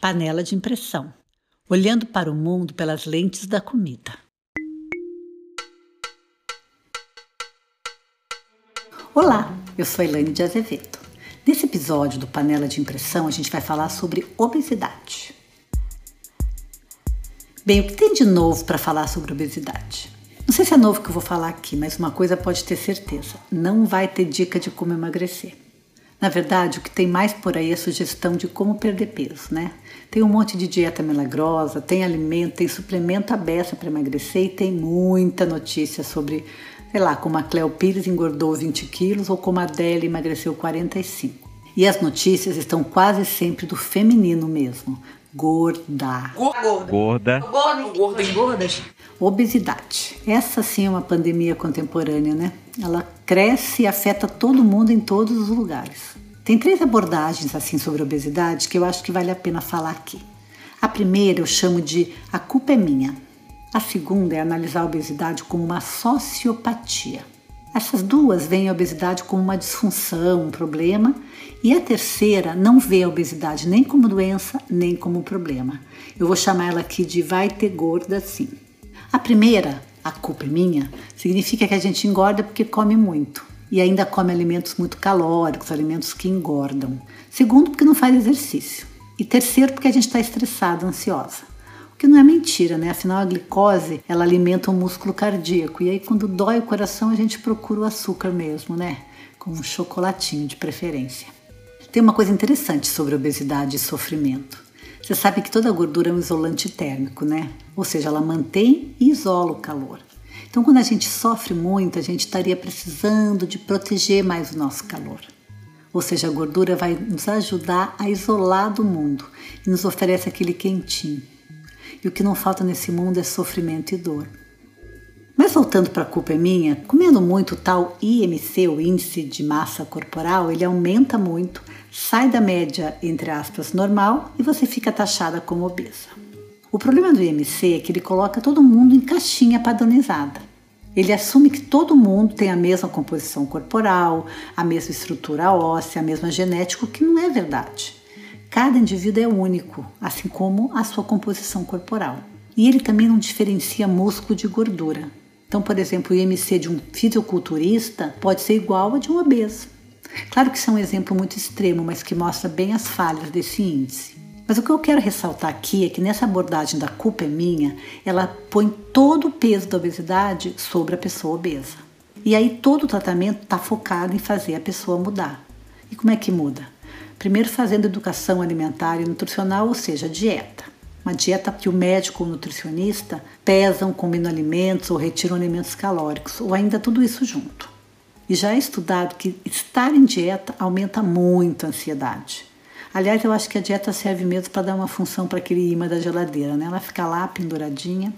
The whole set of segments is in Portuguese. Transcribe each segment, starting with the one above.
Panela de Impressão Olhando para o mundo pelas lentes da comida. Olá, eu sou Elaine de Azevedo. Nesse episódio do Panela de Impressão, a gente vai falar sobre obesidade. Bem, o que tem de novo para falar sobre obesidade? Não sei se é novo que eu vou falar aqui, mas uma coisa pode ter certeza: não vai ter dica de como emagrecer. Na verdade, o que tem mais por aí é sugestão de como perder peso, né? Tem um monte de dieta milagrosa, tem alimento, tem suplemento aberto para emagrecer e tem muita notícia sobre, sei lá, como a Cleo Pires engordou 20 quilos ou como a Adele emagreceu 45. E as notícias estão quase sempre do feminino mesmo. Gorda. Gorda. Gorda. Gorda. Gorda. Gordas. Obesidade. Essa sim é uma pandemia contemporânea, né? Ela cresce e afeta todo mundo em todos os lugares. Tem três abordagens assim sobre obesidade que eu acho que vale a pena falar aqui. A primeira eu chamo de a culpa é minha. A segunda é analisar a obesidade como uma sociopatia. Essas duas veem a obesidade como uma disfunção, um problema, e a terceira não vê a obesidade nem como doença, nem como problema. Eu vou chamar ela aqui de vai ter gorda sim. A primeira, a culpa é minha, significa que a gente engorda porque come muito e ainda come alimentos muito calóricos, alimentos que engordam. Segundo, porque não faz exercício. E terceiro, porque a gente está estressada, ansiosa. O que não é mentira, né? Afinal, a glicose ela alimenta o músculo cardíaco e aí quando dói o coração a gente procura o açúcar mesmo, né? Com um chocolatinho de preferência. Tem uma coisa interessante sobre obesidade e sofrimento. Você sabe que toda gordura é um isolante térmico, né? Ou seja, ela mantém e isola o calor. Então, quando a gente sofre muito, a gente estaria precisando de proteger mais o nosso calor. Ou seja, a gordura vai nos ajudar a isolar do mundo e nos oferece aquele quentinho. E o que não falta nesse mundo é sofrimento e dor. Mas voltando para a culpa é minha, comendo muito tal IMC, o índice de massa corporal, ele aumenta muito sai da média, entre aspas, normal e você fica taxada como obesa. O problema do IMC é que ele coloca todo mundo em caixinha padronizada. Ele assume que todo mundo tem a mesma composição corporal, a mesma estrutura óssea, a mesma genética, o que não é verdade. Cada indivíduo é único, assim como a sua composição corporal. E ele também não diferencia músculo de gordura. Então, por exemplo, o IMC de um fisiculturista pode ser igual a de um obeso. Claro que isso é um exemplo muito extremo, mas que mostra bem as falhas desse índice. Mas o que eu quero ressaltar aqui é que nessa abordagem da culpa é minha, ela põe todo o peso da obesidade sobre a pessoa obesa. E aí todo o tratamento está focado em fazer a pessoa mudar. E como é que muda? Primeiro fazendo educação alimentar e nutricional, ou seja, dieta. Uma dieta que o médico ou nutricionista pesam, combinam alimentos ou retiram alimentos calóricos, ou ainda tudo isso junto. E já é estudado que estar em dieta aumenta muito a ansiedade. Aliás, eu acho que a dieta serve mesmo para dar uma função para aquele imã da geladeira, né? Ela fica lá penduradinha.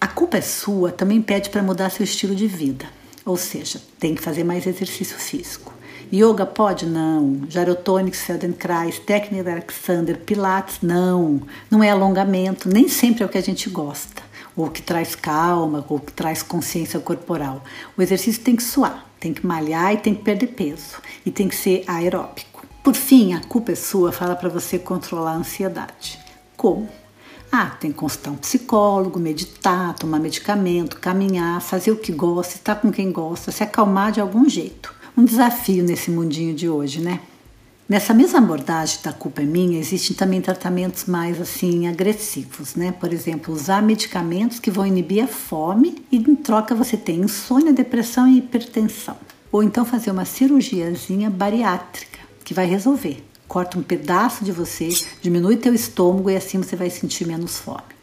A culpa é sua também pede para mudar seu estilo de vida. Ou seja, tem que fazer mais exercício físico. Yoga pode? Não. Gyrotonics, Feldenkrais, técnica Alexander, Pilates? Não. Não é alongamento, nem sempre é o que a gente gosta, ou que traz calma, ou que traz consciência corporal. O exercício tem que suar. Tem que malhar e tem que perder peso. E tem que ser aeróbico. Por fim, a culpa é sua fala para você controlar a ansiedade. Como? Ah, tem que consultar um psicólogo, meditar, tomar medicamento, caminhar, fazer o que gosta, estar com quem gosta, se acalmar de algum jeito. Um desafio nesse mundinho de hoje, né? Nessa mesma abordagem da culpa é minha, existem também tratamentos mais assim agressivos, né? Por exemplo, usar medicamentos que vão inibir a fome e em troca você tem insônia, depressão e hipertensão. Ou então fazer uma cirurgiazinha bariátrica que vai resolver. Corta um pedaço de você, diminui teu estômago e assim você vai sentir menos fome.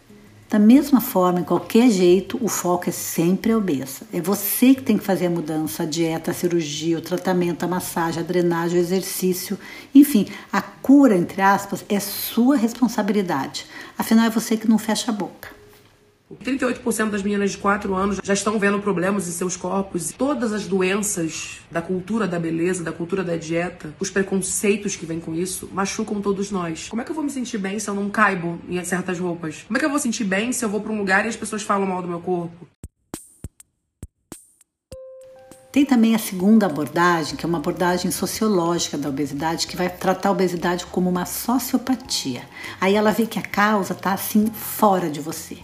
Da mesma forma, em qualquer jeito, o foco é sempre a obesa. É você que tem que fazer a mudança, a dieta, a cirurgia, o tratamento, a massagem, a drenagem, o exercício. Enfim, a cura, entre aspas, é sua responsabilidade. Afinal, é você que não fecha a boca. 38% das meninas de 4 anos já estão vendo problemas em seus corpos. Todas as doenças da cultura da beleza, da cultura da dieta, os preconceitos que vêm com isso, machucam todos nós. Como é que eu vou me sentir bem se eu não caibo em certas roupas? Como é que eu vou sentir bem se eu vou para um lugar e as pessoas falam mal do meu corpo? Tem também a segunda abordagem, que é uma abordagem sociológica da obesidade, que vai tratar a obesidade como uma sociopatia. Aí ela vê que a causa está assim fora de você.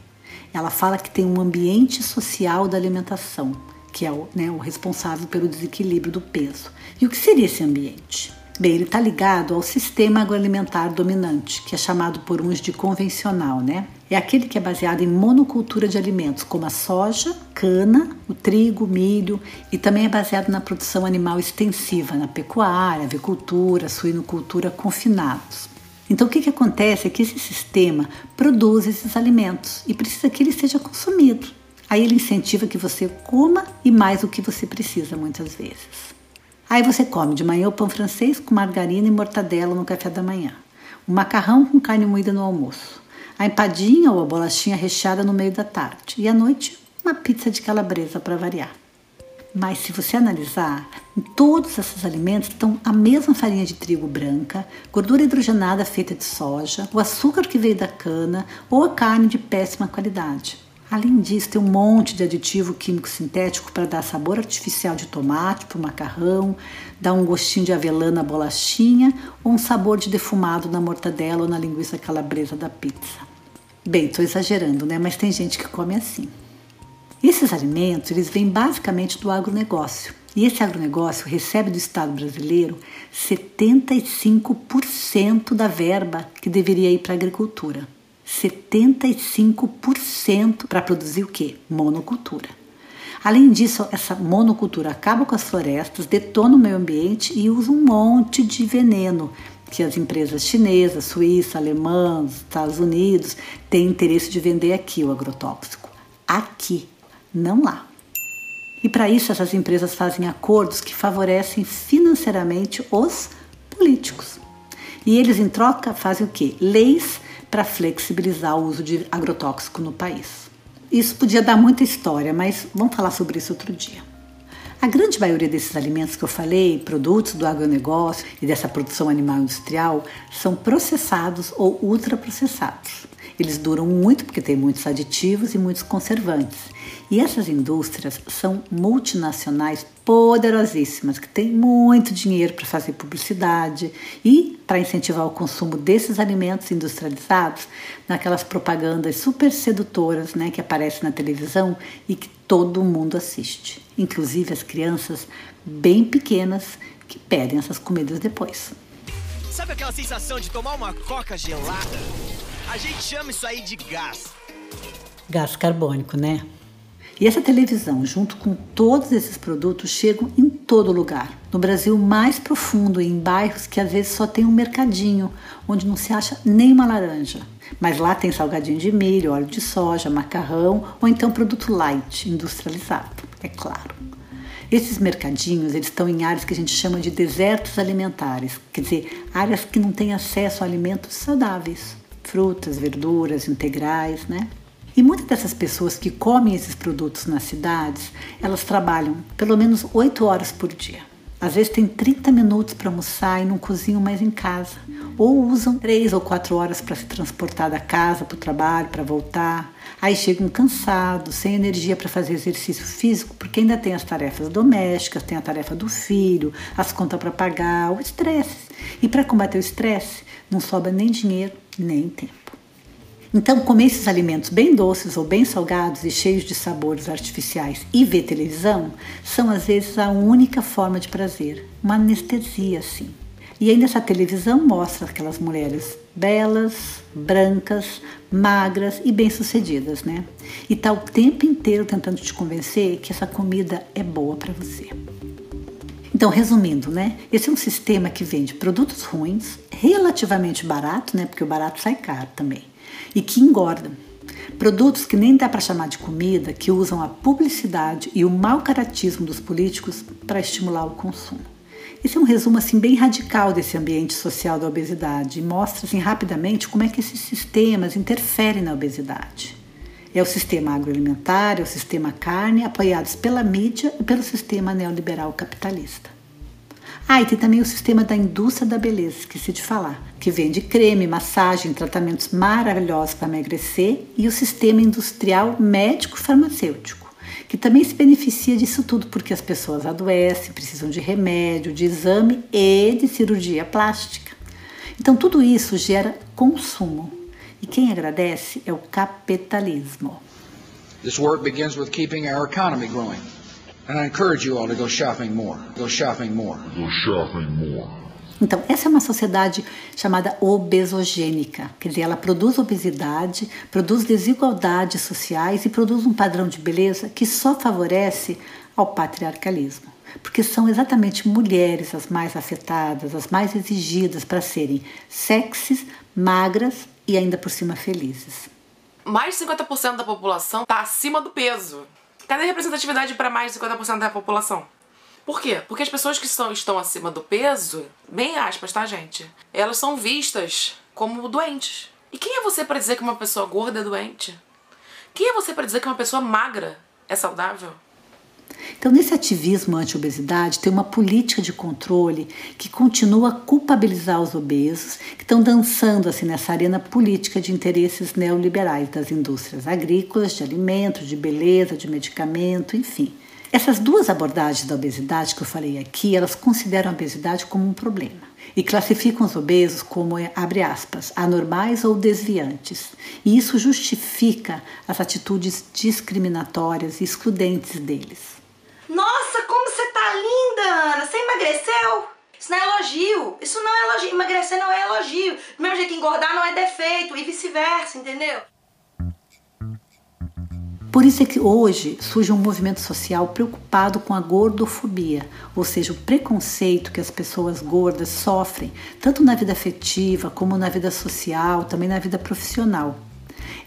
Ela fala que tem um ambiente social da alimentação, que é o, né, o responsável pelo desequilíbrio do peso. E o que seria esse ambiente? Bem, ele está ligado ao sistema agroalimentar dominante, que é chamado por uns de convencional, né? É aquele que é baseado em monocultura de alimentos, como a soja, cana, o trigo, milho, e também é baseado na produção animal extensiva, na pecuária, avicultura, suinocultura confinados. Então, o que, que acontece é que esse sistema produz esses alimentos e precisa que ele seja consumido. Aí ele incentiva que você coma e mais o que você precisa muitas vezes. Aí você come de manhã o pão francês com margarina e mortadela no café da manhã, o macarrão com carne moída no almoço, a empadinha ou a bolachinha recheada no meio da tarde e à noite uma pizza de calabresa para variar. Mas se você analisar, todos esses alimentos estão a mesma farinha de trigo branca, gordura hidrogenada feita de soja, o açúcar que veio da cana ou a carne de péssima qualidade. Além disso, tem um monte de aditivo químico sintético para dar sabor artificial de tomate para o macarrão, dar um gostinho de avelã na bolachinha ou um sabor de defumado na mortadela ou na linguiça calabresa da pizza. Bem, estou exagerando, né? Mas tem gente que come assim. Esses alimentos, eles vêm basicamente do agronegócio. E esse agronegócio recebe do Estado brasileiro 75% da verba que deveria ir para a agricultura. 75% para produzir o que? Monocultura. Além disso, essa monocultura acaba com as florestas, detona o meio ambiente e usa um monte de veneno que as empresas chinesas, suíça, alemãs, Estados Unidos têm interesse de vender aqui o agrotóxico. Aqui, não lá. E para isso essas empresas fazem acordos que favorecem financeiramente os políticos. E eles em troca fazem o quê? Leis para flexibilizar o uso de agrotóxico no país. Isso podia dar muita história, mas vamos falar sobre isso outro dia. A grande maioria desses alimentos que eu falei, produtos do agronegócio e dessa produção animal industrial, são processados ou ultraprocessados. Eles duram muito porque tem muitos aditivos e muitos conservantes. E essas indústrias são multinacionais poderosíssimas que têm muito dinheiro para fazer publicidade e para incentivar o consumo desses alimentos industrializados naquelas propagandas super sedutoras né, que aparecem na televisão e que todo mundo assiste, inclusive as crianças bem pequenas que pedem essas comidas depois. Sabe aquela sensação de tomar uma coca gelada? A gente chama isso aí de gás. Gás carbônico, né? E essa televisão, junto com todos esses produtos, chegam em todo lugar. No Brasil mais profundo, em bairros que às vezes só tem um mercadinho, onde não se acha nem uma laranja. Mas lá tem salgadinho de milho, óleo de soja, macarrão ou então produto light, industrializado, é claro. Esses mercadinhos, eles estão em áreas que a gente chama de desertos alimentares, quer dizer, áreas que não têm acesso a alimentos saudáveis frutas, verduras integrais, né? E muitas dessas pessoas que comem esses produtos nas cidades, elas trabalham pelo menos 8 horas por dia. Às vezes tem 30 minutos para almoçar e não cozinham mais em casa. Ou usam 3 ou 4 horas para se transportar da casa para o trabalho, para voltar. Aí chegam cansados, sem energia para fazer exercício físico, porque ainda tem as tarefas domésticas, tem a tarefa do filho, as contas para pagar, o estresse. E para combater o estresse, não sobra nem dinheiro, nem tempo. Então, comer esses alimentos bem doces ou bem salgados e cheios de sabores artificiais e ver televisão são às vezes a única forma de prazer, uma anestesia assim. E ainda essa televisão mostra aquelas mulheres belas, brancas, magras e bem-sucedidas, né? E tá o tempo inteiro tentando te convencer que essa comida é boa para você. Então, resumindo, né? Esse é um sistema que vende produtos ruins, relativamente barato, né? Porque o barato sai caro também, e que engorda. Produtos que nem dá para chamar de comida, que usam a publicidade e o mau caratismo dos políticos para estimular o consumo. Esse é um resumo assim bem radical desse ambiente social da obesidade e mostra assim rapidamente como é que esses sistemas interferem na obesidade. É o sistema agroalimentar, é o sistema carne, apoiados pela mídia e pelo sistema neoliberal capitalista. Ah, e tem também o sistema da indústria da beleza, esqueci de falar, que vende creme, massagem, tratamentos maravilhosos para emagrecer, e o sistema industrial médico-farmacêutico, que também se beneficia disso tudo, porque as pessoas adoecem, precisam de remédio, de exame e de cirurgia plástica. Então, tudo isso gera consumo. E quem agradece é o capitalismo. This work begins with keeping our economy growing. And I encourage you all to go shopping more. Go shopping more. Go shopping more. Então, essa é uma sociedade chamada obesogênica, quer dizer, ela produz obesidade, produz desigualdades sociais e produz um padrão de beleza que só favorece ao patriarcalismo. Porque são exatamente mulheres as mais afetadas, as mais exigidas para serem sexys, magras e ainda por cima felizes. Mais de 50% da população está acima do peso. Cadê a representatividade para mais de 50% da população? Por quê? Porque as pessoas que estão, estão acima do peso, bem aspas, tá, gente? Elas são vistas como doentes. E quem é você para dizer que uma pessoa gorda é doente? Quem é você para dizer que uma pessoa magra é saudável? Então, nesse ativismo anti-obesidade, tem uma política de controle que continua a culpabilizar os obesos, que estão dançando assim nessa arena política de interesses neoliberais das indústrias agrícolas, de alimentos, de beleza, de medicamento, enfim. Essas duas abordagens da obesidade que eu falei aqui, elas consideram a obesidade como um problema e classificam os obesos como, abre aspas, anormais ou desviantes. E isso justifica as atitudes discriminatórias e excludentes deles. Nossa, como você tá linda, Ana! Você emagreceu? Isso não é elogio. Isso não é elogio. Emagrecer não é elogio. Do mesmo jeito engordar não é defeito e vice-versa, entendeu? Por isso é que hoje surge um movimento social preocupado com a gordofobia, ou seja, o preconceito que as pessoas gordas sofrem, tanto na vida afetiva como na vida social, também na vida profissional.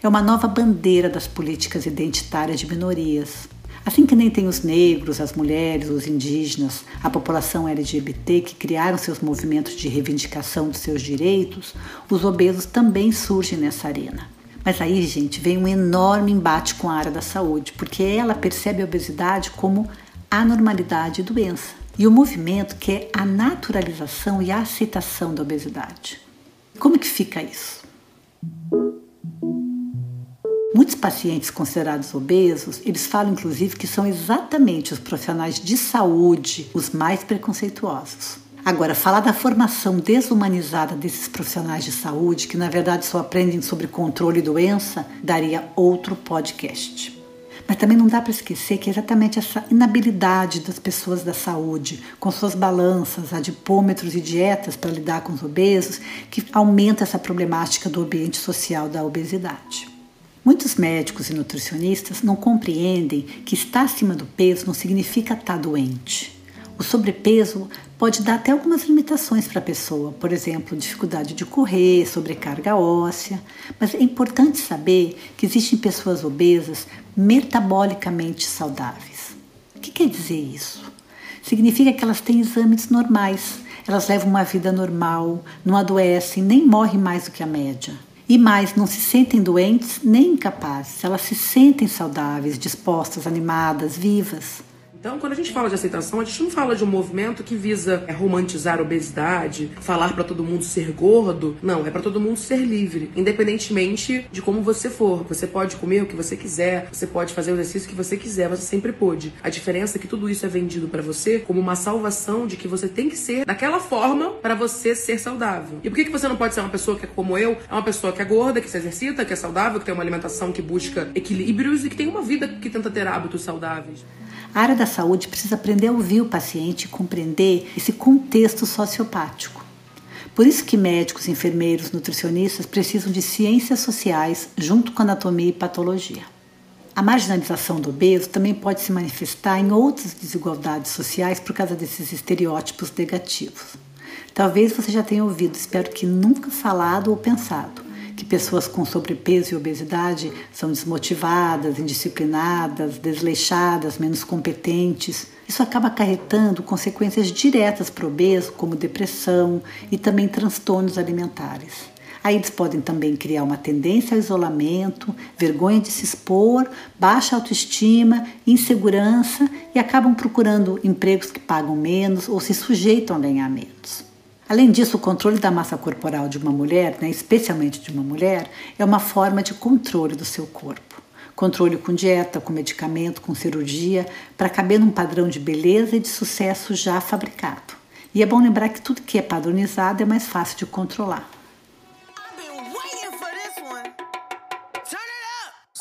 É uma nova bandeira das políticas identitárias de minorias. Assim que nem tem os negros, as mulheres, os indígenas, a população LGBT que criaram seus movimentos de reivindicação dos seus direitos, os obesos também surgem nessa arena. Mas aí, gente, vem um enorme embate com a área da saúde, porque ela percebe a obesidade como anormalidade e doença. E o movimento quer a naturalização e a aceitação da obesidade. Como que fica isso? Muitos pacientes considerados obesos, eles falam inclusive que são exatamente os profissionais de saúde os mais preconceituosos. Agora, falar da formação desumanizada desses profissionais de saúde, que na verdade só aprendem sobre controle e doença, daria outro podcast. Mas também não dá para esquecer que é exatamente essa inabilidade das pessoas da saúde, com suas balanças, adipômetros e dietas para lidar com os obesos, que aumenta essa problemática do ambiente social da obesidade. Muitos médicos e nutricionistas não compreendem que estar acima do peso não significa estar doente. O sobrepeso pode dar até algumas limitações para a pessoa, por exemplo, dificuldade de correr, sobrecarga óssea, mas é importante saber que existem pessoas obesas metabolicamente saudáveis. O que quer dizer isso? Significa que elas têm exames normais, elas levam uma vida normal, não adoecem, nem morrem mais do que a média. E mais, não se sentem doentes nem incapazes, elas se sentem saudáveis, dispostas, animadas, vivas. Então, quando a gente fala de aceitação, a gente não fala de um movimento que visa é, romantizar a obesidade, falar para todo mundo ser gordo. Não, é para todo mundo ser livre, independentemente de como você for. Você pode comer o que você quiser, você pode fazer o exercício que você quiser, você sempre pôde. A diferença é que tudo isso é vendido para você como uma salvação de que você tem que ser daquela forma para você ser saudável. E por que, que você não pode ser uma pessoa que é como eu? É uma pessoa que é gorda, que se exercita, que é saudável, que tem uma alimentação que busca equilíbrios e que tem uma vida que tenta ter hábitos saudáveis. A área da saúde precisa aprender a ouvir o paciente e compreender esse contexto sociopático. Por isso que médicos, enfermeiros, nutricionistas precisam de ciências sociais junto com anatomia e patologia. A marginalização do obeso também pode se manifestar em outras desigualdades sociais por causa desses estereótipos negativos. Talvez você já tenha ouvido, espero que nunca falado ou pensado, que pessoas com sobrepeso e obesidade são desmotivadas, indisciplinadas, desleixadas, menos competentes. Isso acaba acarretando consequências diretas para o obeso, como depressão e também transtornos alimentares. Aí eles podem também criar uma tendência ao isolamento, vergonha de se expor, baixa autoestima, insegurança e acabam procurando empregos que pagam menos ou se sujeitam a ganhar menos. Além disso, o controle da massa corporal de uma mulher, né, especialmente de uma mulher, é uma forma de controle do seu corpo. Controle com dieta, com medicamento, com cirurgia, para caber num padrão de beleza e de sucesso já fabricado. E é bom lembrar que tudo que é padronizado é mais fácil de controlar.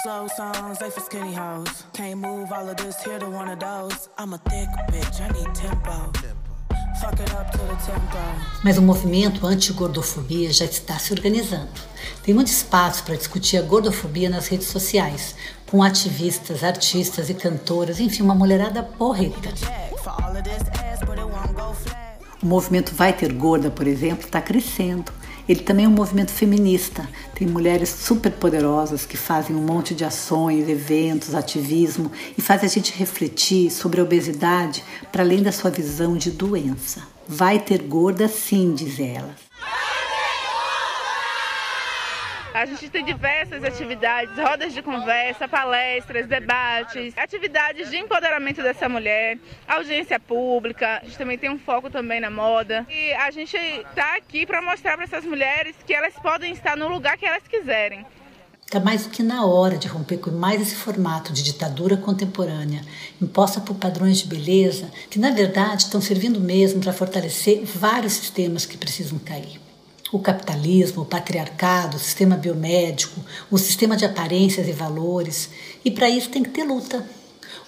Slow songs, they for skinny hoes. Can't move all of this here to one of those. I'm a thick bitch, I need tempo. Mas o movimento anti-gordofobia já está se organizando. Tem muito espaço para discutir a gordofobia nas redes sociais, com ativistas, artistas e cantoras, enfim, uma mulherada porreta. O movimento Vai Ter Gorda, por exemplo, está crescendo. Ele também é um movimento feminista. Tem mulheres super poderosas que fazem um monte de ações, eventos, ativismo e fazem a gente refletir sobre a obesidade para além da sua visão de doença. Vai ter gorda sim, diz ela. A gente tem diversas atividades, rodas de conversa, palestras, debates, atividades de empoderamento dessa mulher, audiência pública. A gente também tem um foco também na moda. E a gente está aqui para mostrar para essas mulheres que elas podem estar no lugar que elas quiserem. Está mais do que na hora de romper com mais esse formato de ditadura contemporânea, imposta por padrões de beleza, que na verdade estão servindo mesmo para fortalecer vários sistemas que precisam cair o capitalismo, o patriarcado, o sistema biomédico, o sistema de aparências e valores. E para isso tem que ter luta.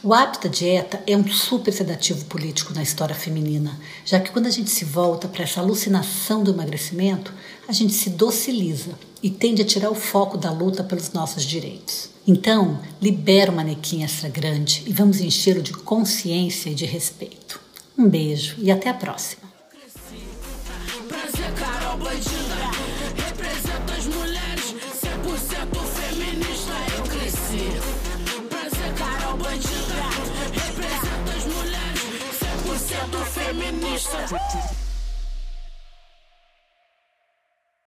O hábito da dieta é um super sedativo político na história feminina, já que quando a gente se volta para essa alucinação do emagrecimento, a gente se dociliza e tende a tirar o foco da luta pelos nossos direitos. Então, libera o manequim extra grande e vamos enchê-lo de consciência e de respeito. Um beijo e até a próxima. Representa as mulheres, 100% feminista. Eu cresci pra ser Carol Bandida. Representa as mulheres, 100% feminista.